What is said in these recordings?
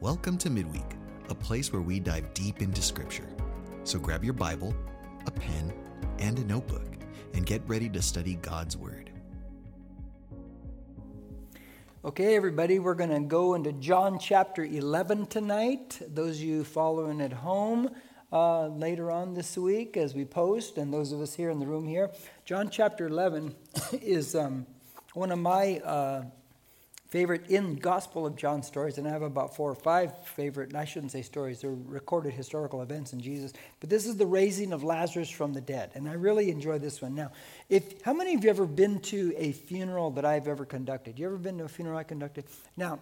Welcome to Midweek, a place where we dive deep into Scripture. So grab your Bible, a pen, and a notebook, and get ready to study God's Word. Okay, everybody, we're going to go into John chapter 11 tonight. Those of you following at home uh, later on this week as we post, and those of us here in the room here, John chapter 11 is um, one of my uh, favorite in Gospel of John stories, and I have about four or five favorite, and I shouldn't say stories, they're recorded historical events in Jesus. But this is the raising of Lazarus from the dead, and I really enjoy this one. Now, if how many of you ever been to a funeral that I've ever conducted? You ever been to a funeral I conducted? Now,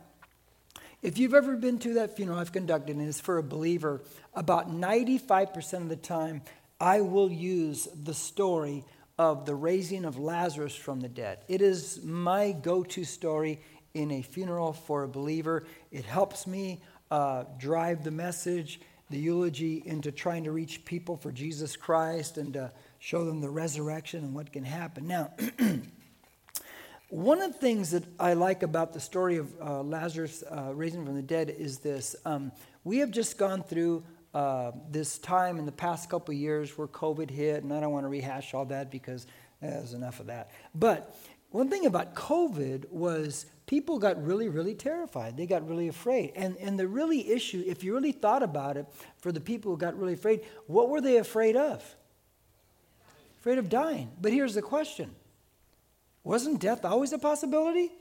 if you've ever been to that funeral I've conducted and it's for a believer, about 95% of the time I will use the story of the raising of Lazarus from the dead. It is my go to story in a funeral for a believer. It helps me uh, drive the message, the eulogy, into trying to reach people for Jesus Christ and to show them the resurrection and what can happen. Now, one of the things that I like about the story of uh, Lazarus uh, raising from the dead is this. Um, we have just gone through uh, this time in the past couple years where COVID hit, and I don't want to rehash all that because there's enough of that. But one thing about COVID was people got really, really terrified. They got really afraid. And, and the really issue, if you really thought about it, for the people who got really afraid, what were they afraid of? Afraid of dying. But here's the question Wasn't death always a possibility?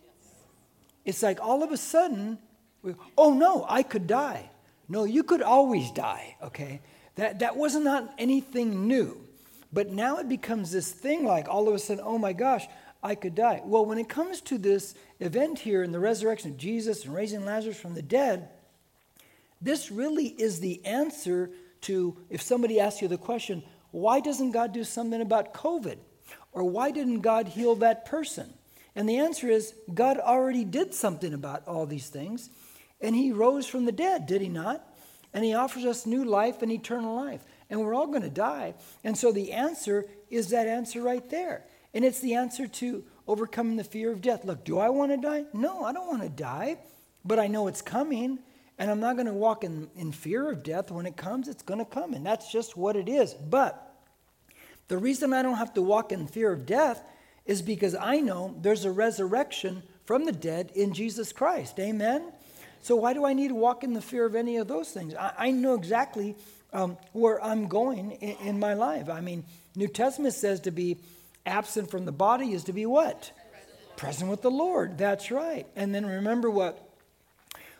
It's like all of a sudden, we, oh no, I could die. No, you could always die, okay? That, that was not anything new. But now it becomes this thing like all of a sudden, oh my gosh, I could die. Well, when it comes to this event here in the resurrection of Jesus and raising Lazarus from the dead, this really is the answer to if somebody asks you the question, why doesn't God do something about COVID? Or why didn't God heal that person? And the answer is God already did something about all these things, and He rose from the dead, did He not? And He offers us new life and eternal life. And we're all going to die. And so the answer is that answer right there. And it's the answer to overcoming the fear of death. Look, do I want to die? No, I don't want to die, but I know it's coming. And I'm not going to walk in, in fear of death. When it comes, it's going to come. And that's just what it is. But the reason I don't have to walk in fear of death is because I know there's a resurrection from the dead in Jesus Christ. Amen? So why do I need to walk in the fear of any of those things? I, I know exactly um, where I'm going in, in my life. I mean, New Testament says to be absent from the body is to be what? Present, Present with the Lord. That's right. And then remember what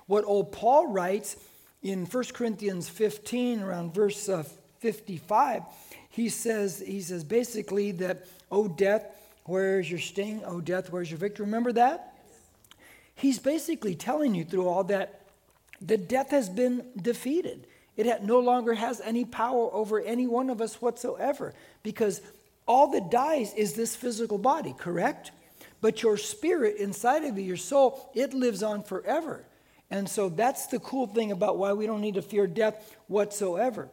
what old Paul writes in 1 Corinthians 15 around verse uh, 55. He says he says basically that oh death, where is your sting? Oh death, where's your victory? Remember that? He's basically telling you through all that that death has been defeated. It no longer has any power over any one of us whatsoever because all that dies is this physical body, correct? But your spirit inside of you, your soul, it lives on forever. And so that's the cool thing about why we don't need to fear death whatsoever.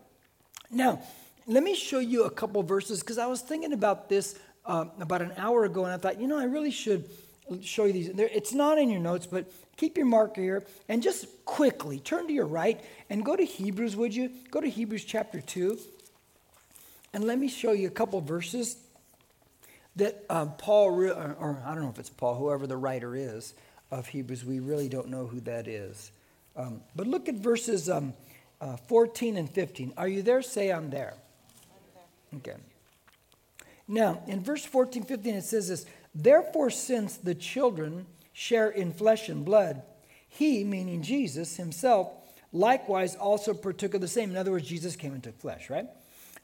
Now, let me show you a couple verses because I was thinking about this uh, about an hour ago and I thought, you know, I really should show you these. It's not in your notes, but keep your marker here and just quickly turn to your right and go to Hebrews, would you? Go to Hebrews chapter 2. And let me show you a couple verses that uh, Paul, re- or, or, I don't know if it's Paul, whoever the writer is of Hebrews, we really don't know who that is. Um, but look at verses um, uh, 14 and 15. Are you there? Say, I'm there. Okay. Now, in verse 14, 15, it says this Therefore, since the children share in flesh and blood, he, meaning Jesus himself, likewise also partook of the same. In other words, Jesus came into flesh, right?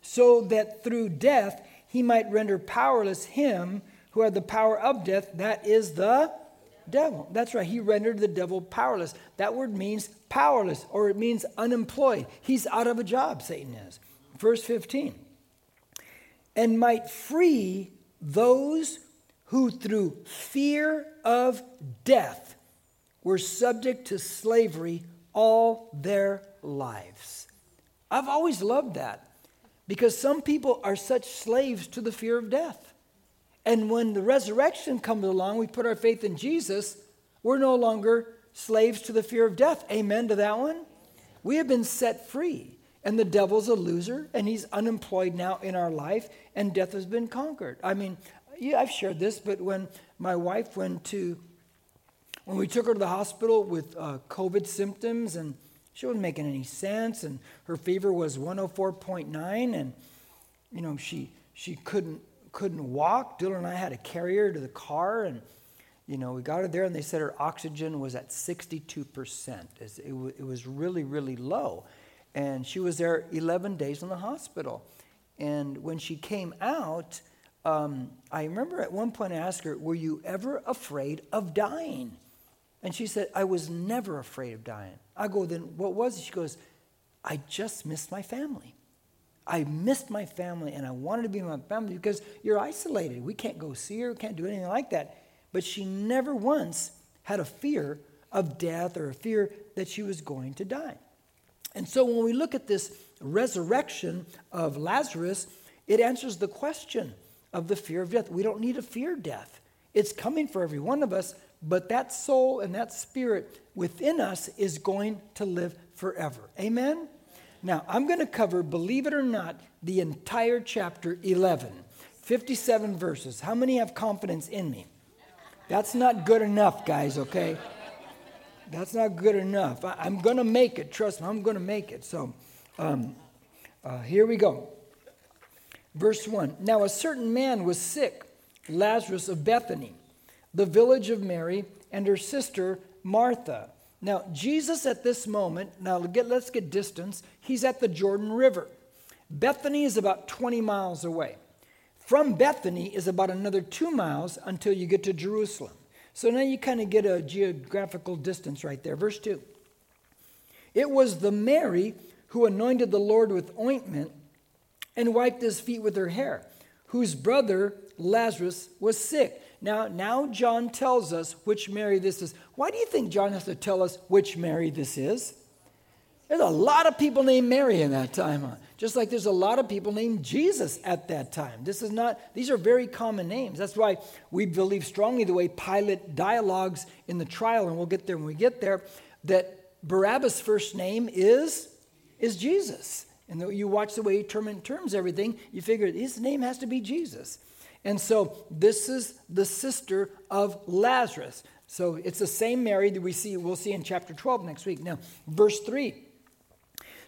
So that through death he might render powerless him who had the power of death, that is the devil. That's right, he rendered the devil powerless. That word means powerless, or it means unemployed. He's out of a job, Satan is. Verse 15. And might free those who through fear of death were subject to slavery all their lives. I've always loved that. Because some people are such slaves to the fear of death. And when the resurrection comes along, we put our faith in Jesus, we're no longer slaves to the fear of death. Amen to that one? We have been set free. And the devil's a loser, and he's unemployed now in our life, and death has been conquered. I mean, yeah, I've shared this, but when my wife went to, when we took her to the hospital with uh, COVID symptoms, and she wasn't making any sense, and her fever was 104.9, and you know she she couldn't couldn't walk. Dylan and I had to carry her to the car, and you know we got her there, and they said her oxygen was at 62 percent. It, it was really really low, and she was there 11 days in the hospital. And when she came out, um, I remember at one point I asked her, Were you ever afraid of dying? And she said, I was never afraid of dying. I go, Then what was it? She goes, I just missed my family. I missed my family and I wanted to be with my family because you're isolated. We can't go see her, can't do anything like that. But she never once had a fear of death or a fear that she was going to die. And so when we look at this resurrection of Lazarus, it answers the question of the fear of death. We don't need to fear death. It's coming for every one of us, but that soul and that spirit within us is going to live forever. Amen? Now, I'm going to cover, believe it or not, the entire chapter 11, 57 verses. How many have confidence in me? That's not good enough, guys, okay? That's not good enough. I, am going to make it. Trust me, I'm going to make it. So, um, uh, here we go. Verse 1 Now a certain man was sick, Lazarus of Bethany, the village of Mary, and her sister Martha. Now, Jesus at this moment, now get, let's get distance, he's at the Jordan River. Bethany is about 20 miles away. From Bethany is about another two miles until you get to Jerusalem. So now you kind of get a geographical distance right there. Verse 2. It was the Mary who anointed the Lord with ointment and wiped his feet with her hair, whose brother Lazarus was sick. Now, now John tells us which Mary this is. Why do you think John has to tell us which Mary this is? There's a lot of people named Mary in that time, just like there's a lot of people named Jesus at that time. This is not; these are very common names. That's why we believe strongly the way Pilate dialogues in the trial, and we'll get there when we get there, that Barabbas' first name is is Jesus. And you watch the way he term, terms everything, you figure his name has to be Jesus. And so this is the sister of Lazarus. So it's the same Mary that we see, we'll see in chapter 12 next week. Now, verse 3.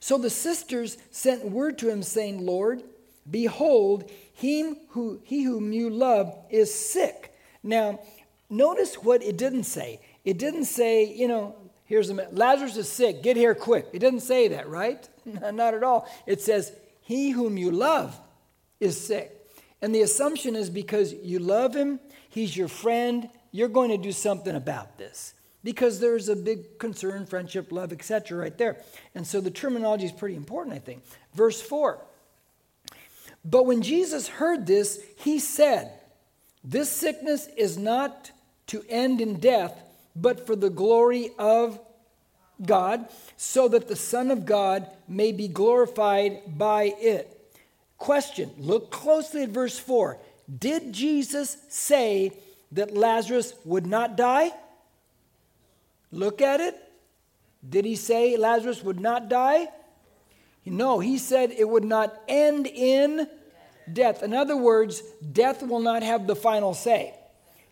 So the sisters sent word to him, saying, Lord, behold, him who, he whom you love is sick. Now, notice what it didn't say. It didn't say, you know, here's a Lazarus is sick, get here quick. It didn't say that, right? Not at all. It says, He whom you love is sick. And the assumption is because you love him, he's your friend, you're going to do something about this. Because there's a big concern, friendship, love, etc., right there. And so the terminology is pretty important, I think. Verse 4 But when Jesus heard this, he said, This sickness is not to end in death, but for the glory of God, so that the Son of God may be glorified by it. Question Look closely at verse 4. Did Jesus say that Lazarus would not die? Look at it. Did he say Lazarus would not die? No, he said it would not end in death. In other words, death will not have the final say.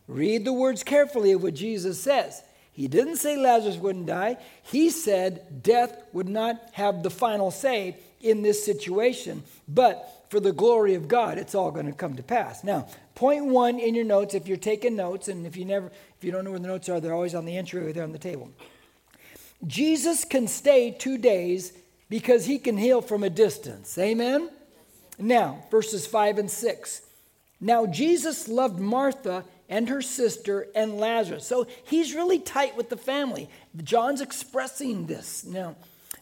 Read the words carefully of what Jesus says. He didn't say Lazarus wouldn't die. He said death would not have the final say in this situation. But for the glory of God, it's all going to come to pass. Now, point one in your notes, if you're taking notes, and if you never, if you don't know where the notes are, they're always on the entry or they're on the table. Jesus can stay two days because he can heal from a distance. Amen? Now, verses five and six. Now, Jesus loved Martha and her sister and Lazarus. So he's really tight with the family. John's expressing this. Now,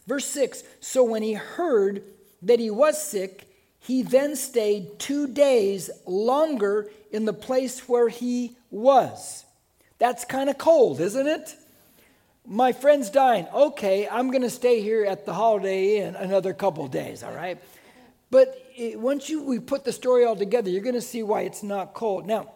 verse 6 So when he heard that he was sick, he then stayed two days longer in the place where he was. That's kind of cold, isn't it? My friend's dying. Okay, I'm going to stay here at the Holiday Inn another couple days, all right? But it, once you we put the story all together, you're going to see why it's not cold. Now,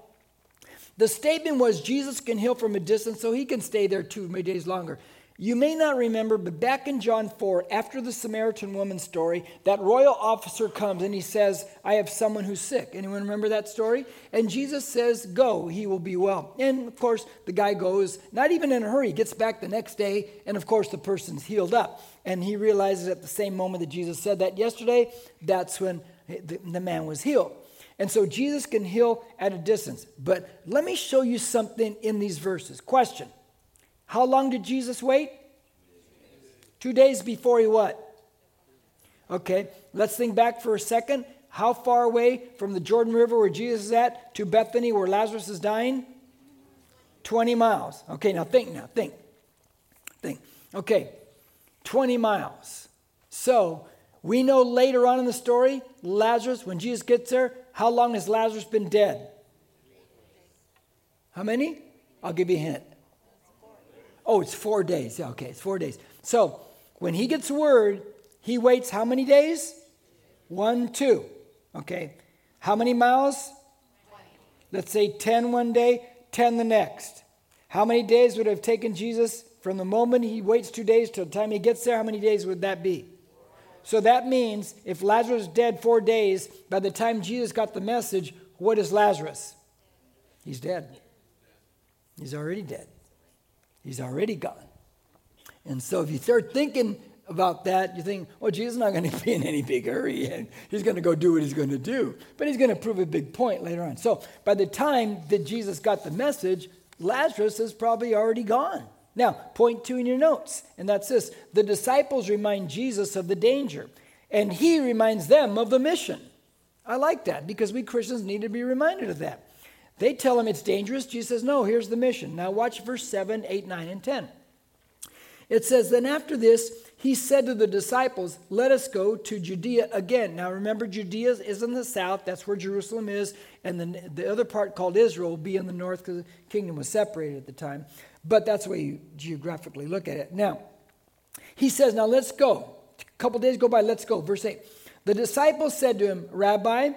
The statement was Jesus can heal from a distance, so he can stay there two days longer. You may not remember, but back in John 4, after the Samaritan woman story, that royal officer comes and he says, I have someone who's sick. Anyone remember that story? And Jesus says, Go, he will be well. And of course, the guy goes, not even in a hurry, gets back the next day, and of course, the person's healed up. And he realizes at the same moment that Jesus said that yesterday, that's when the, the man was healed. And so Jesus can heal at a distance. But let me show you something in these verses. Question how long did Jesus wait? Two days before he what? Okay, let's think back for a second. How far away from the Jordan River where Jesus is at to Bethany where Lazarus is dying? 20 miles. Okay, now think now, think. Think. Okay, 20 miles. So we know later on in the story, Lazarus, when Jesus gets there, how long has Lazarus been dead? How many? I'll give you a hint. Oh, it's four days. Okay, it's four days. So when he gets word, he waits how many days? One, two. Okay. How many miles? Let's say 10 one day, 10 the next. How many days would have taken Jesus from the moment he waits two days till the time he gets there? How many days would that be? So that means if Lazarus is dead four days, by the time Jesus got the message, what is Lazarus? He's dead. He's already dead. He's already gone. And so if you start thinking about that, you think, well, Jesus is not going to be in any big hurry and he's going to go do what he's going to do. But he's going to prove a big point later on. So by the time that Jesus got the message, Lazarus is probably already gone. Now, point two in your notes, and that's this the disciples remind Jesus of the danger, and he reminds them of the mission. I like that because we Christians need to be reminded of that. They tell him it's dangerous. Jesus says, No, here's the mission. Now, watch verse 7, 8, 9, and 10. It says, Then after this, he said to the disciples, Let us go to Judea again. Now, remember, Judea is in the south. That's where Jerusalem is. And the, the other part called Israel will be in the north because the kingdom was separated at the time. But that's the way you geographically look at it. Now, he says, Now let's go. A couple days go by, let's go. Verse 8. The disciples said to him, Rabbi,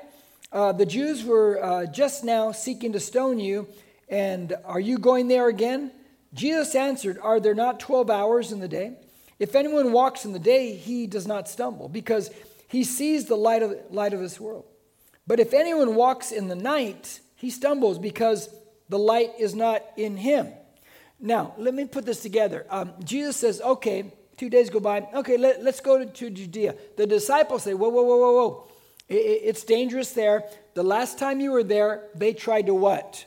uh, the Jews were uh, just now seeking to stone you, and are you going there again? Jesus answered, Are there not 12 hours in the day? If anyone walks in the day, he does not stumble, because he sees the light of, light of this world. But if anyone walks in the night, he stumbles, because the light is not in him. Now, let me put this together. Um, Jesus says, Okay, two days go by. Okay, let, us go to, to Judea. The disciples say, Whoa, whoa, whoa, whoa, whoa. It's dangerous there. The last time you were there, they tried to what?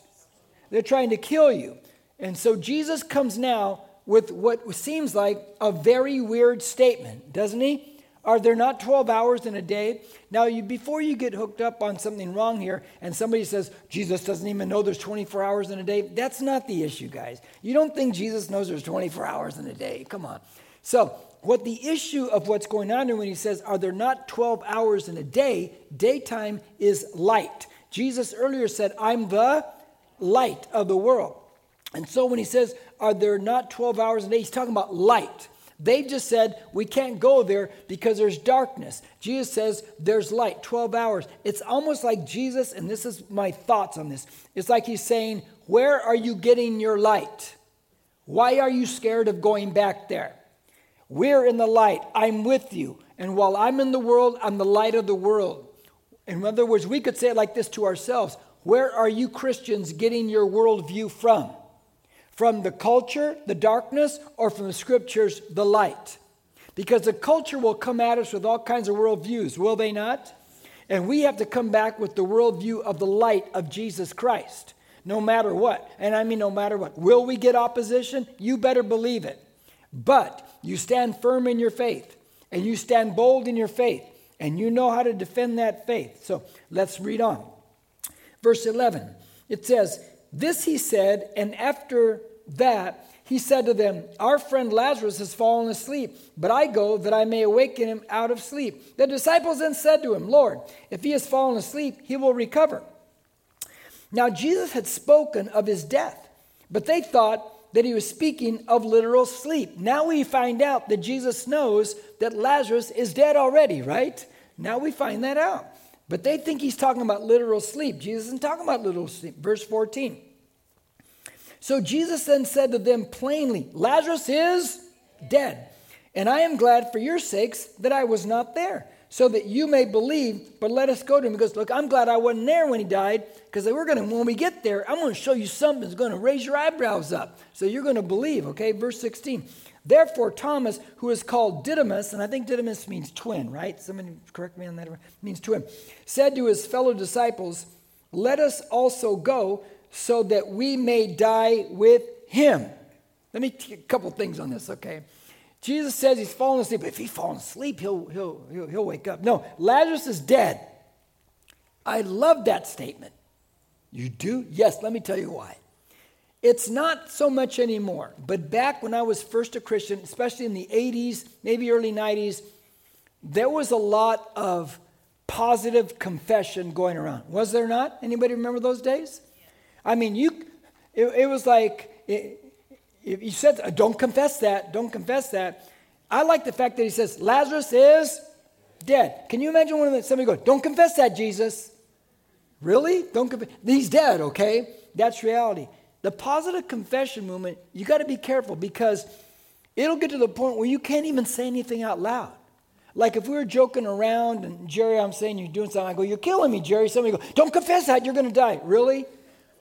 They're trying to kill you. And so Jesus comes now with what seems like a very weird statement, doesn't he? Are there not 12 hours in a day? Now, you, before you get hooked up on something wrong here and somebody says, Jesus doesn't even know there's 24 hours in a day, that's not the issue, guys. You don't think Jesus knows there's 24 hours in a day. Come on. So, what the issue of what's going on here when he says, Are there not 12 hours in a day? Daytime is light. Jesus earlier said, I'm the light of the world. And so when he says, Are there not 12 hours in a day? He's talking about light. They just said, We can't go there because there's darkness. Jesus says, There's light, 12 hours. It's almost like Jesus, and this is my thoughts on this. It's like he's saying, Where are you getting your light? Why are you scared of going back there? We're in the light. I'm with you. And while I'm in the world, I'm the light of the world. In other words, we could say it like this to ourselves Where are you Christians getting your worldview from? From the culture, the darkness, or from the scriptures, the light? Because the culture will come at us with all kinds of worldviews, will they not? And we have to come back with the worldview of the light of Jesus Christ, no matter what. And I mean, no matter what. Will we get opposition? You better believe it. But you stand firm in your faith and you stand bold in your faith and you know how to defend that faith. So let's read on. Verse 11 it says, This he said, and after that, he said to them, Our friend Lazarus has fallen asleep, but I go that I may awaken him out of sleep. The disciples then said to him, Lord, if he has fallen asleep, he will recover. Now Jesus had spoken of his death, but they thought that he was speaking of literal sleep. Now we find out that Jesus knows that Lazarus is dead already, right? Now we find that out. But they think he's talking about literal sleep. Jesus isn't talking about literal sleep. Verse 14. So Jesus then said to them plainly, Lazarus is dead. And I am glad for your sakes that I was not there, so that you may believe, but let us go to him. He goes, Look, I'm glad I wasn't there when he died, because we're gonna, when we get there, I'm gonna show you something that's gonna raise your eyebrows up. So you're gonna believe, okay? Verse 16. Therefore, Thomas, who is called Didymus, and I think Didymus means twin, right? Somebody correct me on that. Means twin. Said to his fellow disciples, Let us also go so that we may die with him. Let me a couple things on this, okay? Jesus says he's fallen asleep. If he's fallen asleep, he'll, he'll, he'll, he'll wake up. No, Lazarus is dead. I love that statement. You do? Yes, let me tell you why. It's not so much anymore, but back when I was first a Christian, especially in the 80s, maybe early 90s, there was a lot of positive confession going around. Was there not? Anybody remember those days? I mean, you, it, it was like, it, if he said, uh, don't confess that, don't confess that. I like the fact that he says, Lazarus is dead. Can you imagine when somebody goes, don't confess that, Jesus? Really? Don't confess. He's dead, okay? That's reality. The positive confession movement, you got to be careful because it'll get to the point where you can't even say anything out loud. Like if we were joking around and Jerry, I'm saying you're doing something, I go, You're killing me, Jerry. Somebody go, Don't confess that, you're going to die. Really?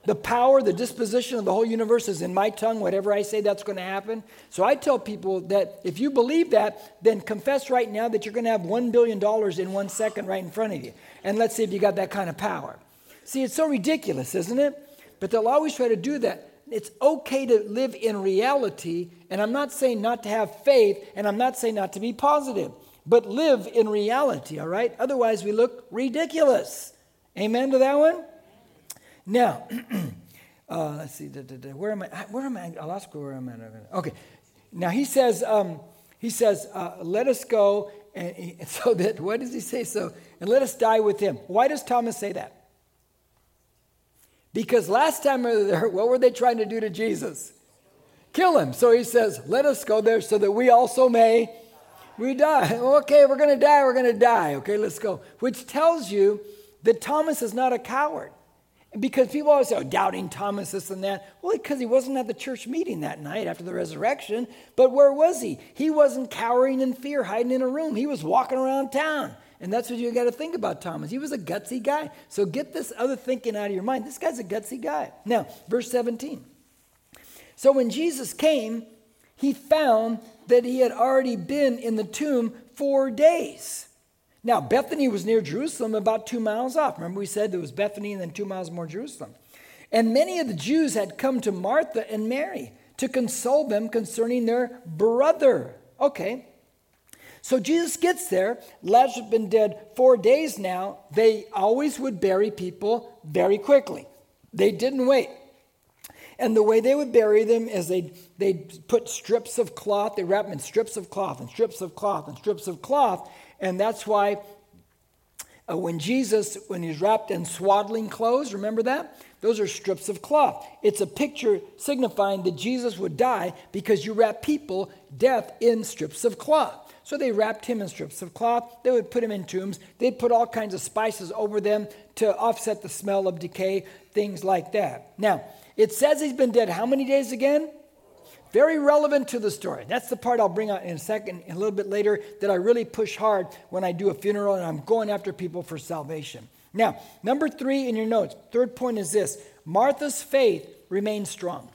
The power, the disposition of the whole universe is in my tongue. Whatever I say, that's going to happen. So I tell people that if you believe that, then confess right now that you're going to have $1 billion in one second right in front of you. And let's see if you got that kind of power. See, it's so ridiculous, isn't it? But they'll always try to do that. It's okay to live in reality, and I'm not saying not to have faith, and I'm not saying not to be positive, but live in reality, all right? Otherwise, we look ridiculous. Amen to that one? Now, uh, let's see. Da, da, da, where am I? Where am I? I'll ask where am I? Okay. Now he says. Um, he says, uh, "Let us go." And so that what does he say? So and let us die with him. Why does Thomas say that? Because last time we were there, what were they trying to do to Jesus? Kill him. So he says, "Let us go there, so that we also may." We die. Okay, we're going to die. We're going to die. Okay, let's go. Which tells you that Thomas is not a coward. Because people always say, oh, doubting Thomas, this and that. Well, because he wasn't at the church meeting that night after the resurrection. But where was he? He wasn't cowering in fear, hiding in a room. He was walking around town. And that's what you got to think about Thomas. He was a gutsy guy. So get this other thinking out of your mind. This guy's a gutsy guy. Now, verse 17. So when Jesus came, he found that he had already been in the tomb four days. Now, Bethany was near Jerusalem, about two miles off. Remember, we said there was Bethany and then two miles more Jerusalem. And many of the Jews had come to Martha and Mary to console them concerning their brother. Okay. So Jesus gets there. Lazarus had been dead four days now. They always would bury people very quickly, they didn't wait. And the way they would bury them is they'd, they'd put strips of cloth, they wrap them in strips of cloth and strips of cloth and strips of cloth, and that's why uh, when Jesus, when he's wrapped in swaddling clothes, remember that? Those are strips of cloth. It's a picture signifying that Jesus would die because you wrap people, death, in strips of cloth. So they wrapped him in strips of cloth. They would put him in tombs. They'd put all kinds of spices over them to offset the smell of decay, things like that. Now, it says he's been dead how many days again? Very relevant to the story. That's the part I'll bring out in a second, a little bit later, that I really push hard when I do a funeral and I'm going after people for salvation. Now, number three in your notes, third point is this Martha's faith remains strong.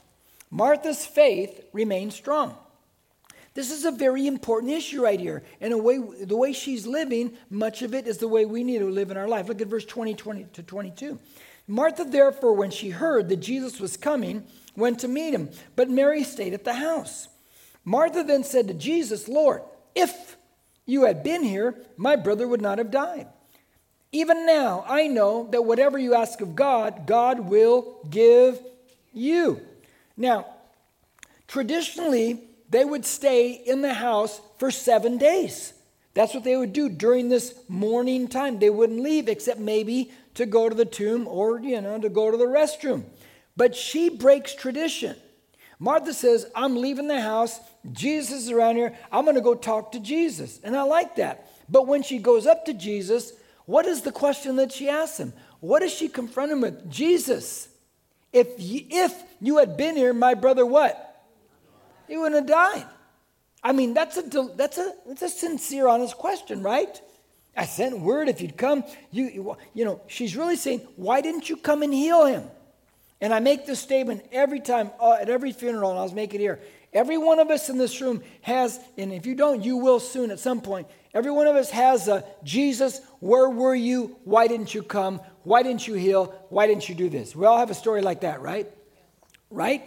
Martha's faith remains strong. This is a very important issue right here. And way, the way she's living, much of it is the way we need to live in our life. Look at verse 20, 20 to 22. Martha, therefore, when she heard that Jesus was coming, went to meet him, but Mary stayed at the house. Martha then said to Jesus, Lord, if you had been here, my brother would not have died. Even now, I know that whatever you ask of God, God will give you. Now, traditionally, they would stay in the house for seven days. That's what they would do during this mourning time. They wouldn't leave except maybe to go to the tomb or, you know, to go to the restroom. But she breaks tradition. Martha says, I'm leaving the house. Jesus is around here. I'm going to go talk to Jesus. And I like that. But when she goes up to Jesus, what is the question that she asks him? What does she confront him with? Jesus, If you, if you had been here, my brother, what? He wouldn't have died. I mean, that's a, that's a, that's a sincere, honest question, right? I sent word if you'd come. You, you know, she's really saying, why didn't you come and heal him? And I make this statement every time, uh, at every funeral, and I was making it here. Every one of us in this room has, and if you don't, you will soon at some point. Every one of us has a Jesus, where were you? Why didn't you come? Why didn't you heal? Why didn't you do this? We all have a story like that, right? Right?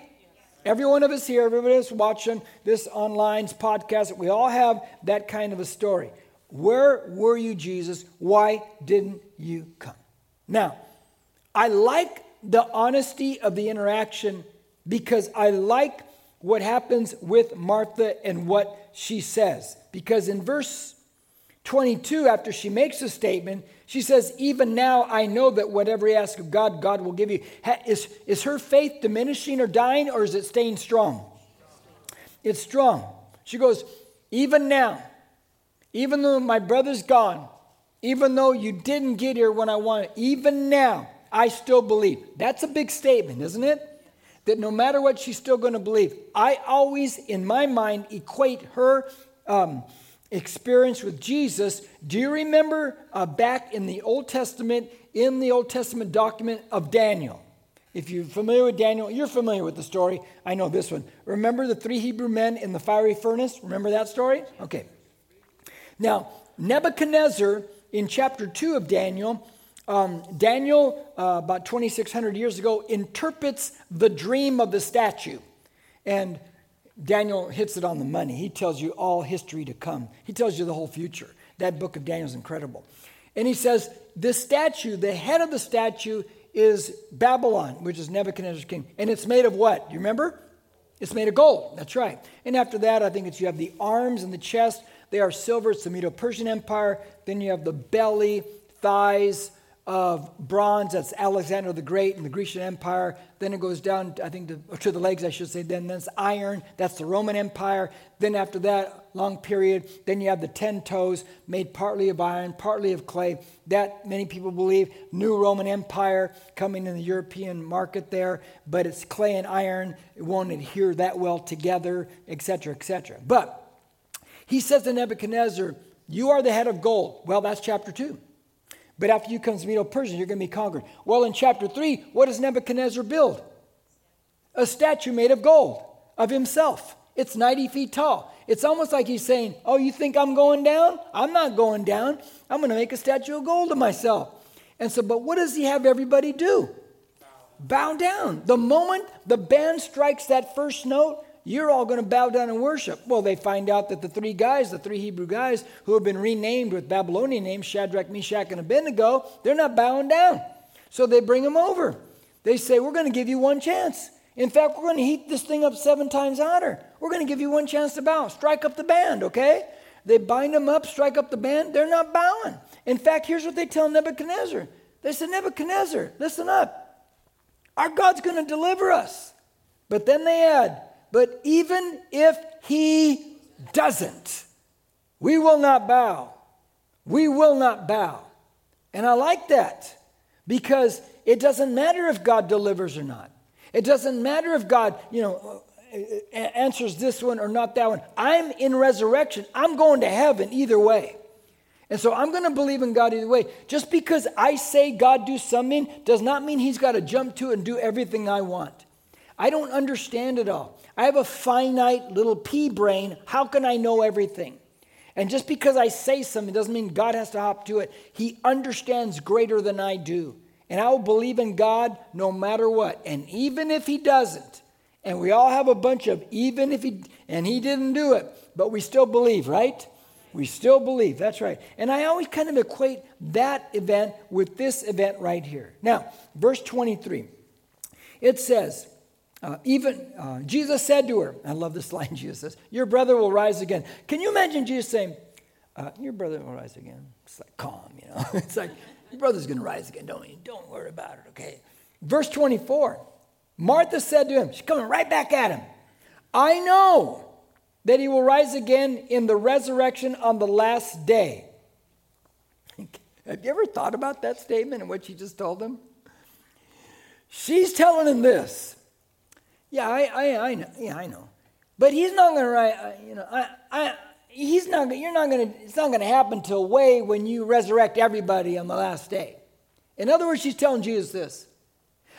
Every one of us here, everybody that's watching this online podcast, we all have that kind of a story. Where were you, Jesus? Why didn't you come? Now, I like the honesty of the interaction because I like what happens with Martha and what she says. Because in verse 22, after she makes a statement, she says, Even now I know that whatever you ask of God, God will give you. Is, is her faith diminishing or dying, or is it staying strong? It's strong. She goes, Even now, even though my brother's gone, even though you didn't get here when I wanted, even now, I still believe. That's a big statement, isn't it? That no matter what, she's still going to believe. I always, in my mind, equate her um, experience with Jesus. Do you remember uh, back in the Old Testament, in the Old Testament document of Daniel? If you're familiar with Daniel, you're familiar with the story. I know this one. Remember the three Hebrew men in the fiery furnace? Remember that story? Okay. Now, Nebuchadnezzar in chapter 2 of Daniel um, Daniel, uh, about 2,600 years ago, interprets the dream of the statue. And Daniel hits it on the money. He tells you all history to come, he tells you the whole future. That book of Daniel is incredible. And he says, This statue, the head of the statue is Babylon, which is Nebuchadnezzar's king. And it's made of what? You remember? It's made of gold. That's right. And after that, I think it's you have the arms and the chest. They are silver. It's the Medo Persian Empire. Then you have the belly, thighs, of bronze, that's Alexander the Great and the Grecian Empire. Then it goes down, I think, to, to the legs, I should say. Then that's iron, that's the Roman Empire. Then after that, long period, then you have the ten toes, made partly of iron, partly of clay. That, many people believe, new Roman Empire coming in the European market there, but it's clay and iron. It won't adhere that well together, etc., etc. But he says to Nebuchadnezzar, You are the head of gold. Well, that's chapter 2. But after you comes Medo Persian, you're going to be conquered. Well, in chapter 3, what does Nebuchadnezzar build? A statue made of gold of himself. It's 90 feet tall. It's almost like he's saying, Oh, you think I'm going down? I'm not going down. I'm going to make a statue of gold of myself. And so, but what does he have everybody do? Bow down. The moment the band strikes that first note, you're all going to bow down and worship. Well, they find out that the three guys, the three Hebrew guys who have been renamed with Babylonian names, Shadrach, Meshach, and Abednego, they're not bowing down. So they bring them over. They say, We're going to give you one chance. In fact, we're going to heat this thing up seven times hotter. We're going to give you one chance to bow. Strike up the band, okay? They bind them up, strike up the band. They're not bowing. In fact, here's what they tell Nebuchadnezzar they said, Nebuchadnezzar, listen up. Our God's going to deliver us. But then they add, but even if he doesn't, we will not bow. We will not bow. And I like that because it doesn't matter if God delivers or not. It doesn't matter if God, you know, uh, uh, answers this one or not that one. I'm in resurrection. I'm going to heaven either way. And so I'm going to believe in God either way. Just because I say God do something does not mean he's got to jump to and do everything I want. I don't understand it all. I have a finite little pea brain. How can I know everything? And just because I say something doesn't mean God has to hop to it. He understands greater than I do. And I will believe in God no matter what. And even if He doesn't, and we all have a bunch of even if He, and He didn't do it, but we still believe, right? We still believe. That's right. And I always kind of equate that event with this event right here. Now, verse 23, it says, uh, even uh, Jesus said to her, I love this line Jesus says, Your brother will rise again. Can you imagine Jesus saying, uh, Your brother will rise again? It's like calm, you know. it's like, Your brother's going to rise again. Don't, don't worry about it, okay? Verse 24 Martha said to him, She's coming right back at him, I know that he will rise again in the resurrection on the last day. Have you ever thought about that statement and what she just told him? she's telling him this. Yeah, I, I, I know. Yeah, I know. But he's not going to write, uh, you know, I, I, he's not, you're not going to, it's not going to happen till way when you resurrect everybody on the last day. In other words, she's telling Jesus this.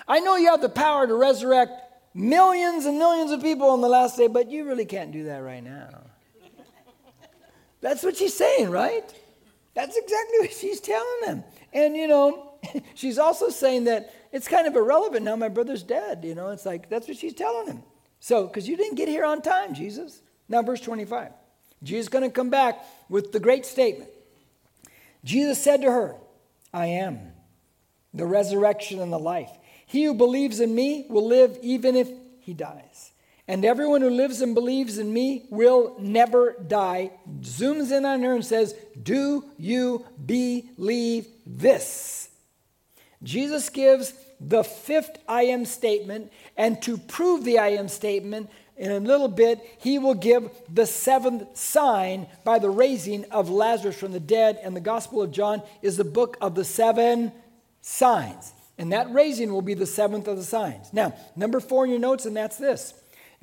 I know you have the power to resurrect millions and millions of people on the last day, but you really can't do that right now. That's what she's saying, right? That's exactly what she's telling them. And, you know, she's also saying that it's kind of irrelevant now my brother's dead. You know, it's like, that's what she's telling him. So, because you didn't get here on time, Jesus. Now, verse 25. Jesus is going to come back with the great statement. Jesus said to her, I am the resurrection and the life. He who believes in me will live even if he dies. And everyone who lives and believes in me will never die. Zooms in on her and says, Do you believe this? Jesus gives the fifth I am statement, and to prove the I am statement, in a little bit, he will give the seventh sign by the raising of Lazarus from the dead. And the Gospel of John is the book of the seven signs. And that raising will be the seventh of the signs. Now, number four in your notes, and that's this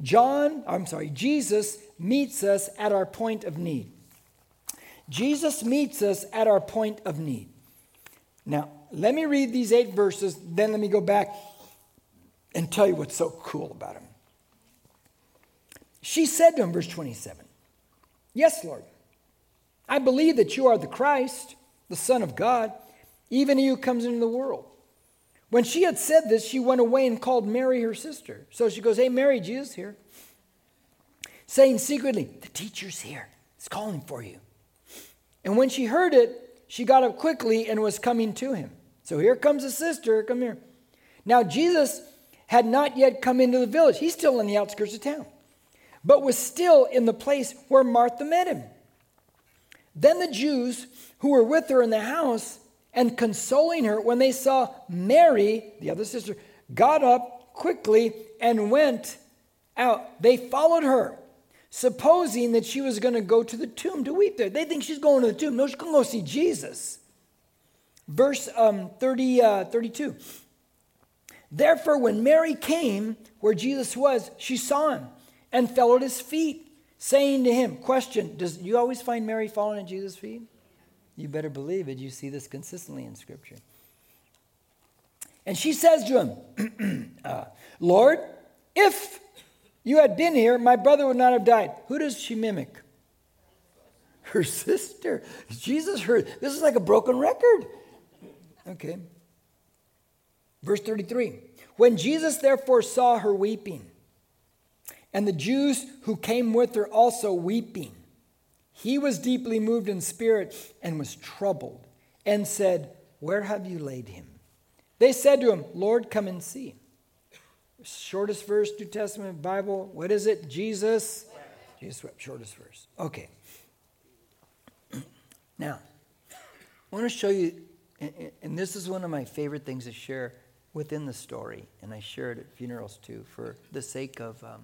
John, I'm sorry, Jesus meets us at our point of need. Jesus meets us at our point of need. Now, let me read these eight verses, then let me go back and tell you what's so cool about him. She said to him, verse 27, Yes, Lord, I believe that you are the Christ, the Son of God, even he who comes into the world. When she had said this, she went away and called Mary, her sister. So she goes, Hey, Mary, Jesus here. Saying secretly, The teacher's here. He's calling for you. And when she heard it, she got up quickly and was coming to him. So here comes the sister. Come here. Now, Jesus had not yet come into the village. He's still in the outskirts of town, but was still in the place where Martha met him. Then the Jews who were with her in the house and consoling her when they saw Mary, the other sister, got up quickly and went out. They followed her, supposing that she was going to go to the tomb to weep there. They think she's going to the tomb. No, she's going to go see Jesus. Verse um, 30, uh, 32. Therefore, when Mary came where Jesus was, she saw him and fell at his feet, saying to him, Question, does you always find Mary falling at Jesus' feet? You better believe it. You see this consistently in Scripture. And she says to him, uh, Lord, if you had been here, my brother would not have died. Who does she mimic? Her sister. Jesus heard. This is like a broken record. Okay. Verse 33 When Jesus therefore saw her weeping, and the Jews who came with her also weeping, he was deeply moved in spirit and was troubled and said, Where have you laid him? They said to him, Lord, come and see. Shortest verse, New Testament Bible. What is it? Jesus. Jesus wept. Shortest verse. Okay. Now, I want to show you, and this is one of my favorite things to share within the story, and I share it at funerals too, for the sake of um,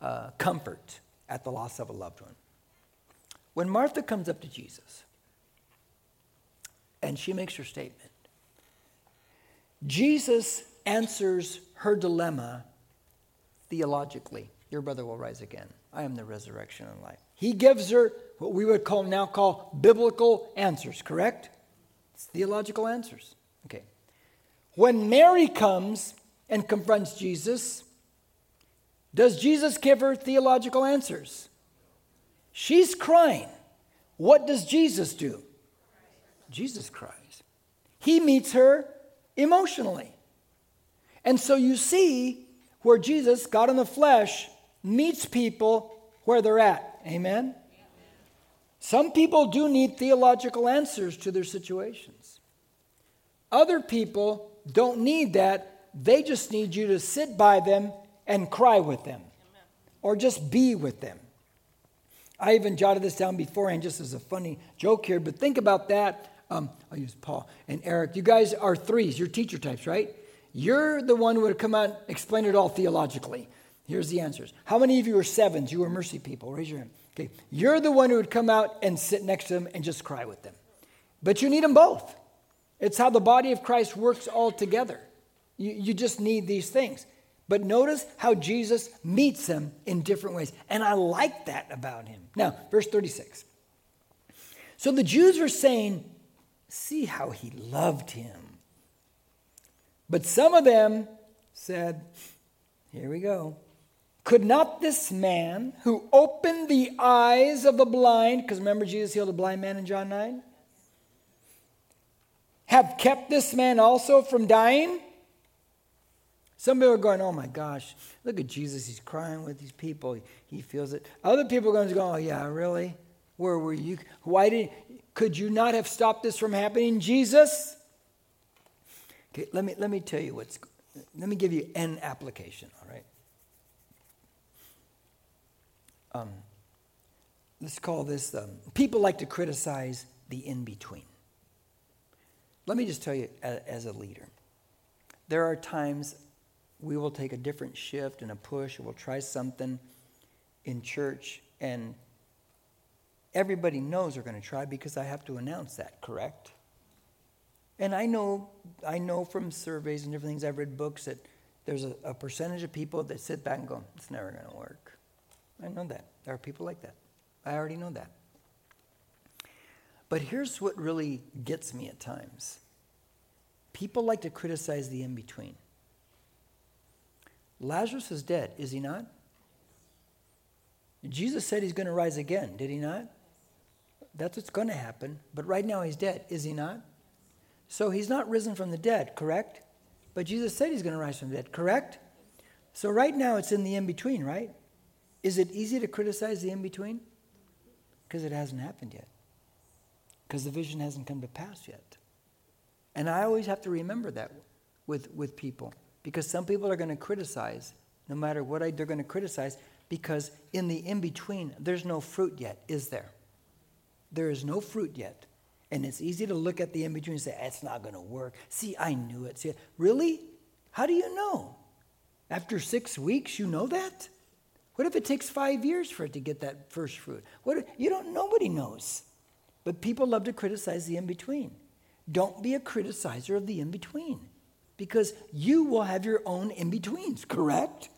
uh, comfort at the loss of a loved one. When Martha comes up to Jesus and she makes her statement, Jesus answers her dilemma theologically. Your brother will rise again. I am the resurrection and life. He gives her what we would call now call biblical answers, correct? It's theological answers. Okay. When Mary comes and confronts Jesus, does Jesus give her theological answers? She's crying. What does Jesus do? Jesus cries. He meets her emotionally. And so you see where Jesus, God in the flesh, meets people where they're at. Amen? Some people do need theological answers to their situations. Other people don't need that. They just need you to sit by them and cry with them or just be with them. I even jotted this down beforehand just as a funny joke here, but think about that. Um, I'll use Paul and Eric. You guys are threes, you're teacher types, right? You're the one who would come out and explain it all theologically. Here's the answers. How many of you are sevens? You are mercy people. Raise your hand. Okay. You're the one who would come out and sit next to them and just cry with them. But you need them both. It's how the body of Christ works all together. You, you just need these things. But notice how Jesus meets them in different ways. And I like that about him. Now, verse 36. So the Jews were saying, See how he loved him. But some of them said, Here we go. Could not this man who opened the eyes of the blind, because remember Jesus healed a blind man in John 9, have kept this man also from dying? Some people are going, oh my gosh, look at Jesus. He's crying with these people. He feels it. Other people are going to go, oh yeah, really? Where were you? Why did, could you not have stopped this from happening, Jesus? Okay, let me, let me tell you what's, let me give you an application, all right? Um, let's call this, um, people like to criticize the in between. Let me just tell you, as, a leader, there are times we will take a different shift and a push, or we'll try something in church, and everybody knows we're going to try because I have to announce that, correct? And I know, I know from surveys and different things, I've read books that there's a, a percentage of people that sit back and go, it's never going to work. I know that. There are people like that. I already know that. But here's what really gets me at times people like to criticize the in between. Lazarus is dead, is he not? Jesus said he's going to rise again, did he not? That's what's going to happen. But right now he's dead, is he not? So he's not risen from the dead, correct? But Jesus said he's going to rise from the dead, correct? So right now it's in the in between, right? Is it easy to criticize the in between? Because it hasn't happened yet. Because the vision hasn't come to pass yet. And I always have to remember that with, with people. Because some people are going to criticize, no matter what I, they're going to criticize, because in the in between, there's no fruit yet, is there? There is no fruit yet. And it's easy to look at the in between and say, it's not going to work. See, I knew it. See, really? How do you know? After six weeks, you know that? What if it takes five years for it to get that first fruit? What if, you don't, nobody knows. But people love to criticize the in between. Don't be a criticizer of the in between because you will have your own in betweens, correct?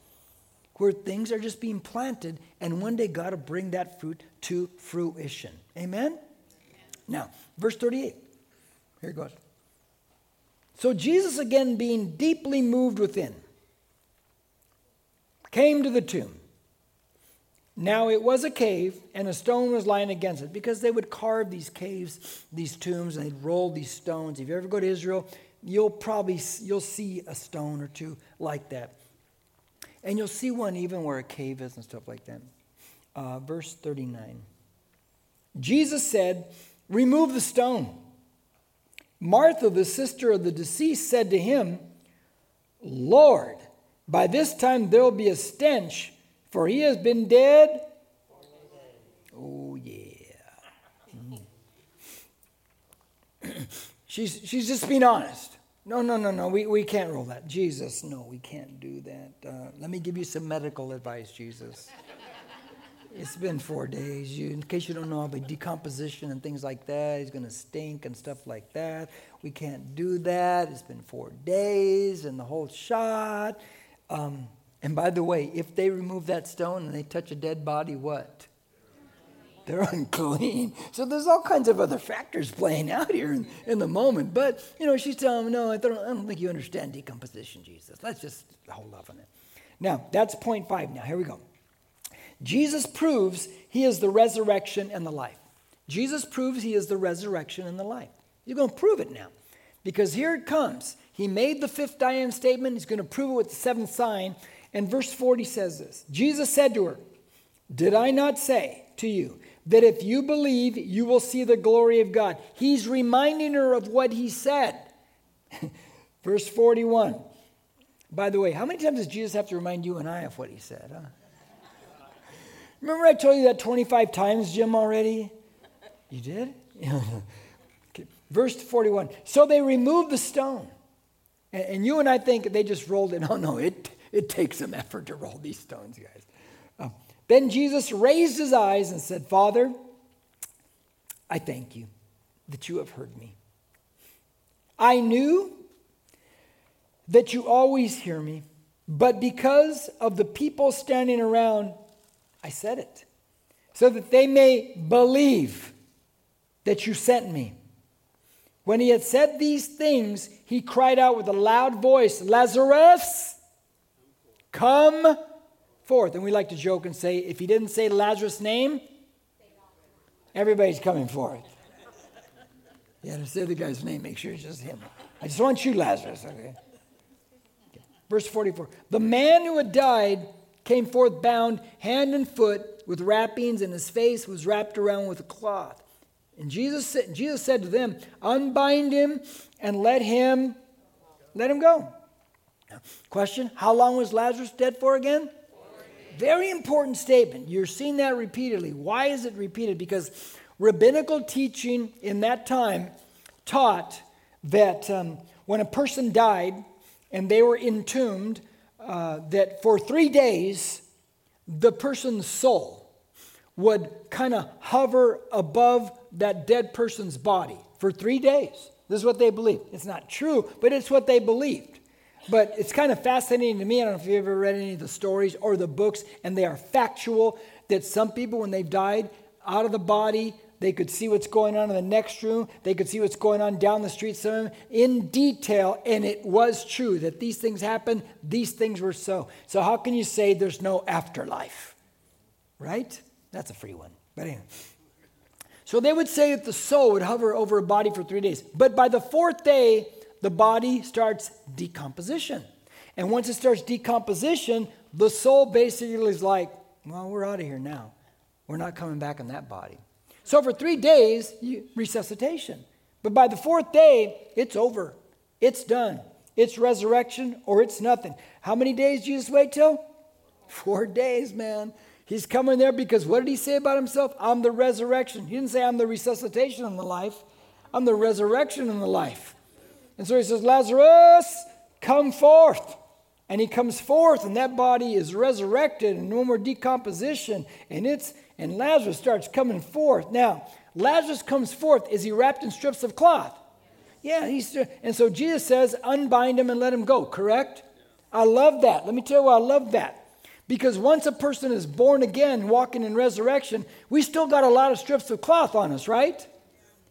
Where things are just being planted, and one day God will bring that fruit to fruition. Amen? Now, verse 38. Here it goes. So Jesus, again being deeply moved within, came to the tomb. Now it was a cave, and a stone was lying against it, because they would carve these caves, these tombs, and they'd roll these stones. If you ever go to Israel, you'll probably you'll see a stone or two like that, and you'll see one even where a cave is and stuff like that. Uh, verse thirty nine. Jesus said, "Remove the stone." Martha, the sister of the deceased, said to him, "Lord, by this time there will be a stench." For he has been dead. Oh, yeah. she's, she's just being honest. No, no, no, no. We, we can't roll that. Jesus, no, we can't do that. Uh, let me give you some medical advice, Jesus. it's been four days. You, in case you don't know about decomposition and things like that, he's going to stink and stuff like that. We can't do that. It's been four days and the whole shot. Um, and by the way, if they remove that stone and they touch a dead body, what? They're unclean. So there's all kinds of other factors playing out here in, in the moment. But, you know, she's telling him, no, I don't, I don't think you understand decomposition, Jesus. Let's just hold off on it. Now, that's point five. Now, here we go. Jesus proves he is the resurrection and the life. Jesus proves he is the resurrection and the life. You're going to prove it now. Because here it comes. He made the fifth I am statement. He's going to prove it with the seventh sign. And verse 40 says this Jesus said to her, Did I not say to you that if you believe, you will see the glory of God? He's reminding her of what he said. verse 41. By the way, how many times does Jesus have to remind you and I of what he said? Huh? Remember, I told you that 25 times, Jim, already? You did? okay. Verse 41. So they removed the stone. And, you and I think they just rolled it. Oh, no, it it takes some effort to roll these stones, guys. Um, then Jesus raised his eyes and said, Father, I thank you that you have heard me. I knew that you always hear me, but because of the people standing around, I said it, so that they may believe that you sent me. When he had said these things, he cried out with a loud voice, Lazarus, come forth. And we like to joke and say, if he didn't say Lazarus' name, everybody's coming forth. Yeah, to say the guy's name, make sure it's just him. I just want you, Lazarus, okay? okay? Verse 44 The man who had died came forth bound hand and foot with wrappings, and his face was wrapped around with a cloth. And Jesus said, Jesus said to them, Unbind him and let him let him go. Question How long was Lazarus dead for again? Very important statement. You're seeing that repeatedly. Why is it repeated? Because rabbinical teaching in that time taught that um, when a person died and they were entombed, uh, that for three days, the person's soul would kind of hover above that dead person's body for three days. This is what they believed. It's not true, but it's what they believed. But it's kind of fascinating to me. I don't know if you've ever read any of the stories or the books, and they are factual that some people, when they've died out of the body, they could see what's going on in the next room. They could see what's going on down the street some in detail. And it was true that these things happened, these things were so. So, how can you say there's no afterlife? Right? That's a free one. But anyway. So, they would say that the soul would hover over a body for three days. But by the fourth day, the body starts decomposition. And once it starts decomposition, the soul basically is like, well, we're out of here now. We're not coming back in that body. So for three days, you, resuscitation. But by the fourth day, it's over. It's done. It's resurrection or it's nothing. How many days Jesus wait till? Four days, man. He's coming there because what did he say about himself? I'm the resurrection. He didn't say I'm the resuscitation in the life. I'm the resurrection in the life. And so he says, Lazarus, come forth. And he comes forth, and that body is resurrected, and no more decomposition. And it's and Lazarus starts coming forth. Now, Lazarus comes forth. Is he wrapped in strips of cloth? Yeah, he's and so Jesus says, unbind him and let him go, correct? I love that. Let me tell you why I love that. Because once a person is born again, walking in resurrection, we still got a lot of strips of cloth on us, right?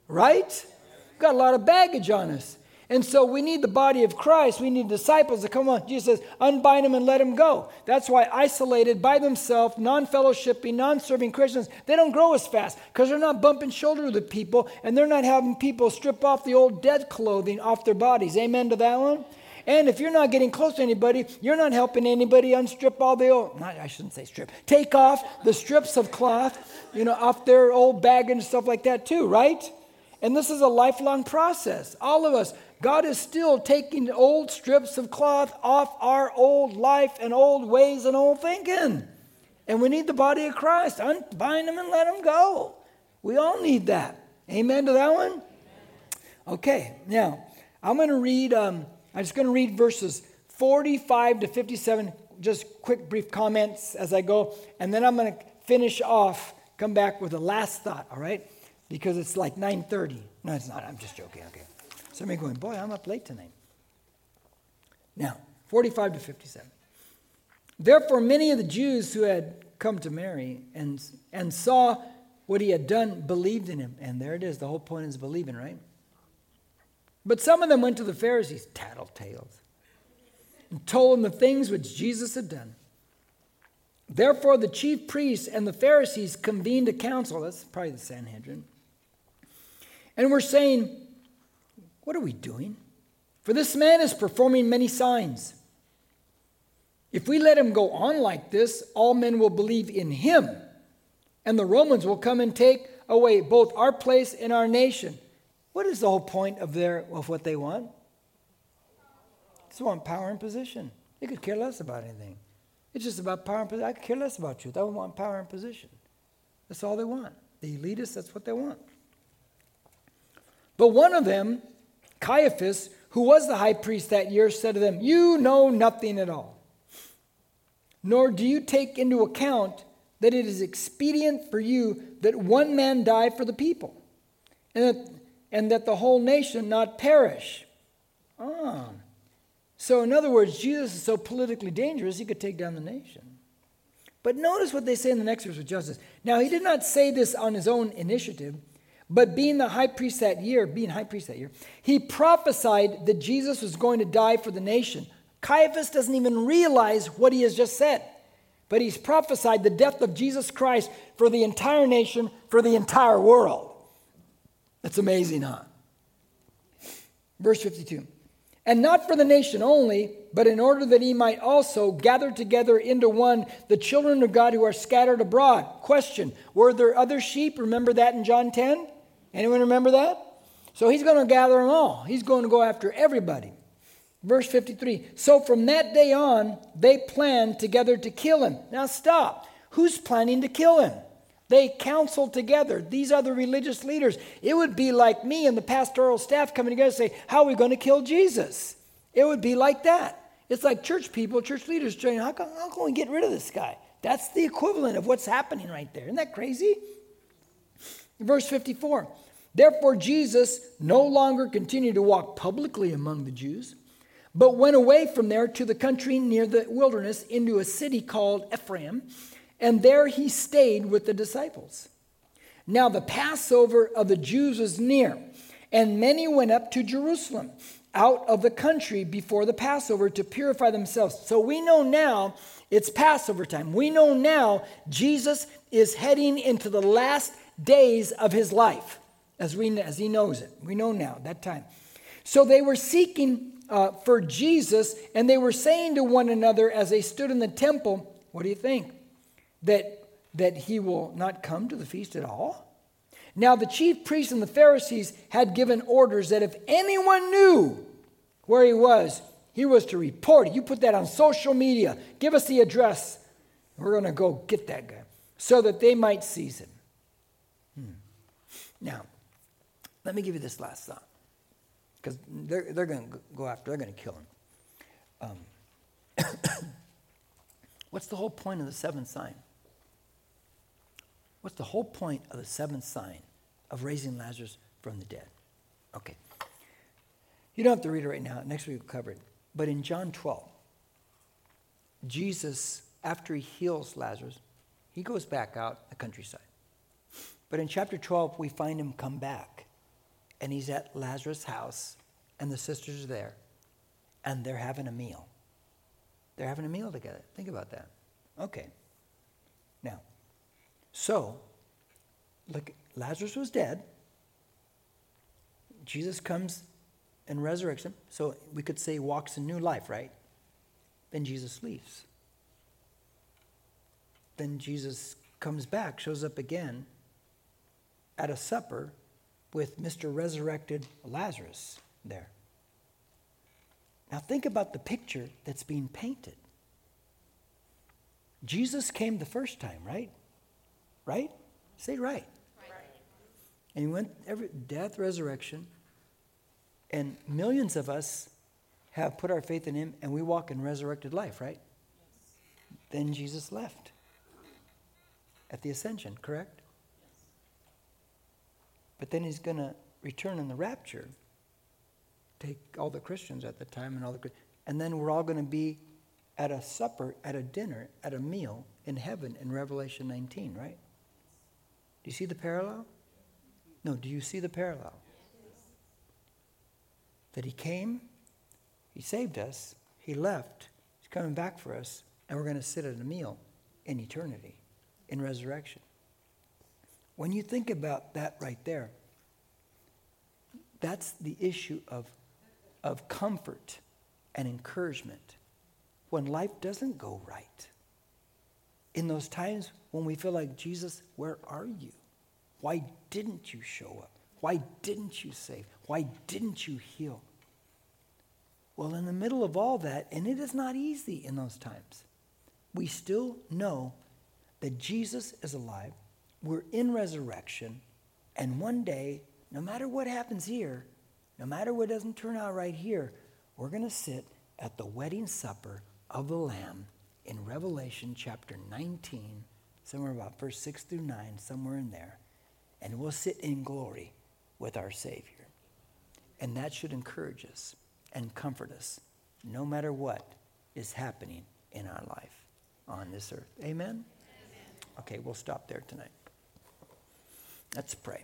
Right? We've got a lot of baggage on us. And so we need the body of Christ. We need disciples to come on. Jesus says, unbind them and let them go. That's why isolated by themselves, non fellowshipping, non serving Christians, they don't grow as fast because they're not bumping shoulders with people and they're not having people strip off the old dead clothing off their bodies. Amen to that one? And if you're not getting close to anybody, you're not helping anybody unstrip all the old, not, I shouldn't say strip, take off the strips of cloth, you know, off their old bag and stuff like that too, right? And this is a lifelong process. All of us, God is still taking old strips of cloth off our old life and old ways and old thinking. And we need the body of Christ. Unbind them and let them go. We all need that. Amen to that one? Okay, now I'm going to read, um, I'm just going to read verses 45 to 57, just quick, brief comments as I go. And then I'm going to finish off, come back with a last thought, all right? Because it's like 9.30. No, it's not. I'm just joking. Okay. Somebody going, boy, I'm up late tonight. Now, 45 to 57. Therefore, many of the Jews who had come to Mary and, and saw what he had done believed in him. And there it is. The whole point is believing, right? But some of them went to the Pharisees, tattletales, and told them the things which Jesus had done. Therefore, the chief priests and the Pharisees convened a council. That's probably the Sanhedrin. And we're saying, what are we doing? For this man is performing many signs. If we let him go on like this, all men will believe in him, and the Romans will come and take away both our place and our nation. What is the whole point of their of what they want? They just want power and position. They could care less about anything. It's just about power and position. I could care less about truth. I want power and position. That's all they want. The elitists, that's what they want. But one of them Caiaphas, who was the high priest that year, said to them, You know nothing at all, nor do you take into account that it is expedient for you that one man die for the people, and that, and that the whole nation not perish. Ah. So, in other words, Jesus is so politically dangerous, he could take down the nation. But notice what they say in the next verse with justice. Now, he did not say this on his own initiative, but being the high priest that year, being high priest that year, he prophesied that Jesus was going to die for the nation. Caiaphas doesn't even realize what he has just said, but he's prophesied the death of Jesus Christ for the entire nation, for the entire world. That's amazing, huh? Verse 52 And not for the nation only, but in order that he might also gather together into one the children of God who are scattered abroad. Question Were there other sheep? Remember that in John 10? Anyone remember that? So he's going to gather them all. He's going to go after everybody. Verse 53 So from that day on, they planned together to kill him. Now stop. Who's planning to kill him? They counseled together. These the religious leaders. It would be like me and the pastoral staff coming together and say, How are we going to kill Jesus? It would be like that. It's like church people, church leaders saying, how can, how can we get rid of this guy? That's the equivalent of what's happening right there. Isn't that crazy? Verse 54 Therefore, Jesus no longer continued to walk publicly among the Jews, but went away from there to the country near the wilderness into a city called Ephraim and there he stayed with the disciples. Now the Passover of the Jews was near, and many went up to Jerusalem out of the country before the Passover to purify themselves. So we know now it's Passover time. We know now Jesus is heading into the last days of his life as, we, as he knows it. We know now that time. So they were seeking uh, for Jesus, and they were saying to one another as they stood in the temple, What do you think? that, that he will not come to the feast at all? Now, the chief priests and the Pharisees had given orders that if anyone knew where he was, he was to report it. You put that on social media. Give us the address. We're going to go get that guy so that they might seize him. Hmm. Now, let me give you this last thought because they're, they're going to go after, they're going to kill him. Um, what's the whole point of the seventh sign? What's the whole point of the seventh sign of raising Lazarus from the dead? Okay. You don't have to read it right now. Next week we'll cover it. But in John 12, Jesus, after he heals Lazarus, he goes back out the countryside. But in chapter 12, we find him come back. And he's at Lazarus' house, and the sisters are there, and they're having a meal. They're having a meal together. Think about that. Okay. Now, so, look, Lazarus was dead. Jesus comes and resurrects him. So we could say walks in new life, right? Then Jesus leaves. Then Jesus comes back, shows up again at a supper with Mr. Resurrected Lazarus there. Now think about the picture that's being painted. Jesus came the first time, right? Right? Say right. right. And he went every death, resurrection, and millions of us have put our faith in him and we walk in resurrected life, right? Yes. Then Jesus left at the ascension, correct? But then he's going to return in the rapture, take all the Christians at the time and all the and then we're all going to be at a supper, at a dinner, at a meal in heaven in Revelation 19, right? Do you see the parallel? No, do you see the parallel? That he came, he saved us, he left, he's coming back for us, and we're going to sit at a meal in eternity, in resurrection. When you think about that right there, that's the issue of, of comfort and encouragement when life doesn't go right in those times when we feel like, Jesus, where are you? Why didn't you show up? Why didn't you save? Why didn't you heal? Well, in the middle of all that, and it is not easy in those times, we still know that Jesus is alive. We're in resurrection. And one day, no matter what happens here, no matter what doesn't turn out right here, we're going to sit at the wedding supper of the Lamb in Revelation chapter 19, somewhere about verse 6 through 9, somewhere in there, and we'll sit in glory with our Savior. And that should encourage us and comfort us. no matter what is happening in our life on this earth. Amen? Okay, we'll stop there tonight. Let's pray.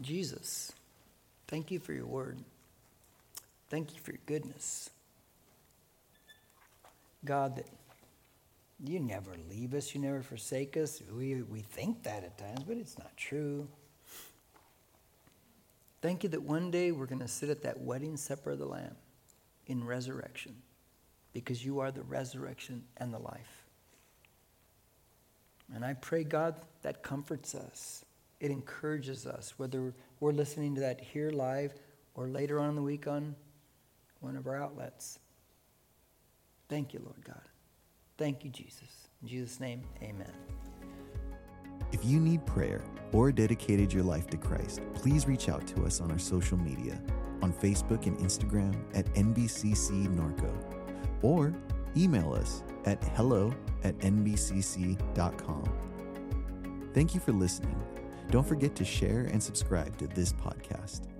Jesus, thank you for your word. Thank you for your goodness. God, that you never leave us, you never forsake us. We, we think that at times, but it's not true. Thank you that one day we're going to sit at that wedding supper of the Lamb in resurrection because you are the resurrection and the life. And I pray, God, that comforts us. It encourages us, whether we're listening to that here live or later on in the week on one of our outlets. Thank you, Lord God. Thank you, Jesus. In Jesus' name, amen. If you need prayer or dedicated your life to Christ, please reach out to us on our social media on Facebook and Instagram at NBCC Norco or email us at hello at nbcc.com. Thank you for listening. Don't forget to share and subscribe to this podcast.